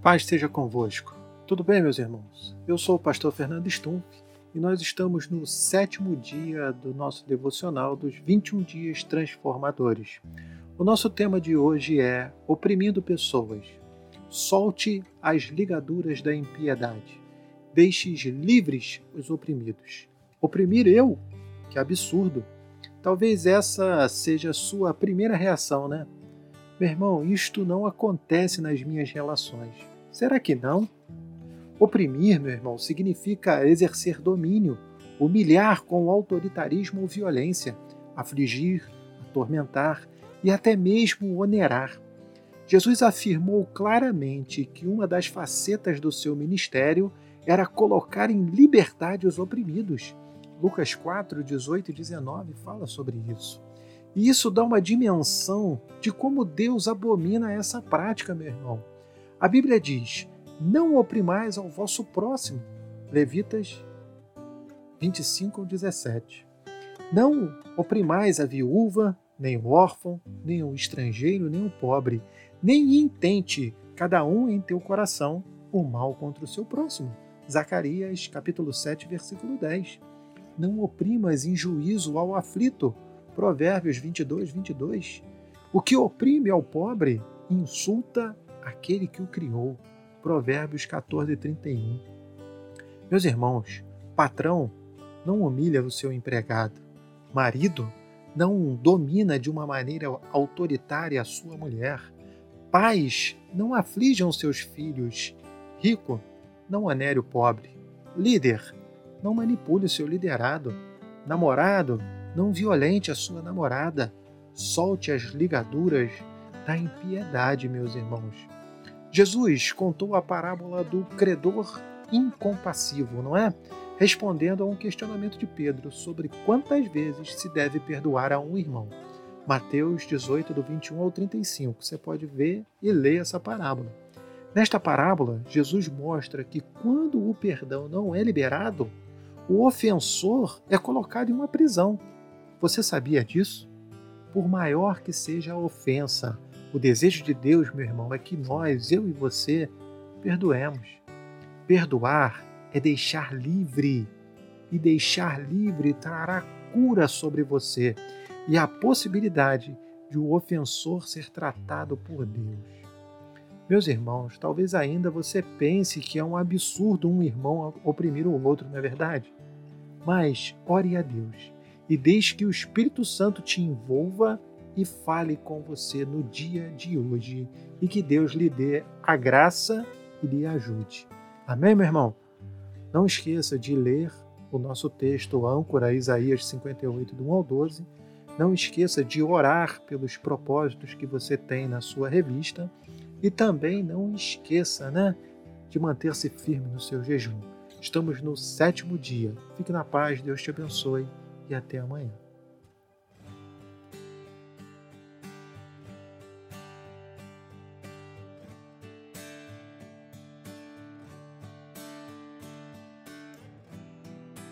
Paz seja convosco. Tudo bem, meus irmãos? Eu sou o pastor Fernando Stumpf e nós estamos no sétimo dia do nosso devocional dos 21 dias transformadores. O nosso tema de hoje é Oprimindo Pessoas. Solte as ligaduras da impiedade. Deixes livres os oprimidos. Oprimir eu? Que absurdo! Talvez essa seja a sua primeira reação, né? Meu irmão, isto não acontece nas minhas relações. Será que não? Oprimir, meu irmão, significa exercer domínio, humilhar com autoritarismo ou violência, afligir, atormentar e até mesmo onerar. Jesus afirmou claramente que uma das facetas do seu ministério era colocar em liberdade os oprimidos. Lucas 4, 18 e 19 fala sobre isso. E isso dá uma dimensão de como Deus abomina essa prática, meu irmão. A Bíblia diz: Não oprimais ao vosso próximo. Levitas 25 ou 17. Não oprimais a viúva, nem o órfão, nem o estrangeiro, nem o pobre, nem intente cada um em teu coração o mal contra o seu próximo. Zacarias capítulo 7, versículo 10. Não oprimas em juízo ao aflito, Provérbios 22, 22. O que oprime ao pobre insulta aquele que o criou. Provérbios 14, 31. Meus irmãos, patrão não humilha o seu empregado. Marido não domina de uma maneira autoritária a sua mulher. Pais não aflijam seus filhos. Rico não anere o pobre. Líder não manipule o seu liderado. Namorado não violente a sua namorada. Solte as ligaduras da impiedade, meus irmãos. Jesus contou a parábola do credor incompassivo, não é? Respondendo a um questionamento de Pedro sobre quantas vezes se deve perdoar a um irmão. Mateus 18, do 21 ao 35. Você pode ver e ler essa parábola. Nesta parábola, Jesus mostra que quando o perdão não é liberado, o ofensor é colocado em uma prisão você sabia disso? Por maior que seja a ofensa, o desejo de Deus, meu irmão, é que nós, eu e você, perdoemos. Perdoar é deixar livre, e deixar livre trará cura sobre você e a possibilidade de o ofensor ser tratado por Deus. Meus irmãos, talvez ainda você pense que é um absurdo um irmão oprimir o outro, não é verdade? Mas ore a Deus e deixe que o Espírito Santo te envolva e fale com você no dia de hoje e que Deus lhe dê a graça e lhe ajude. Amém, meu irmão? Não esqueça de ler o nosso texto âncora Isaías 58 do 1 ao 12. Não esqueça de orar pelos propósitos que você tem na sua revista e também não esqueça, né, de manter-se firme no seu jejum. Estamos no sétimo dia. Fique na paz, Deus te abençoe e até amanhã.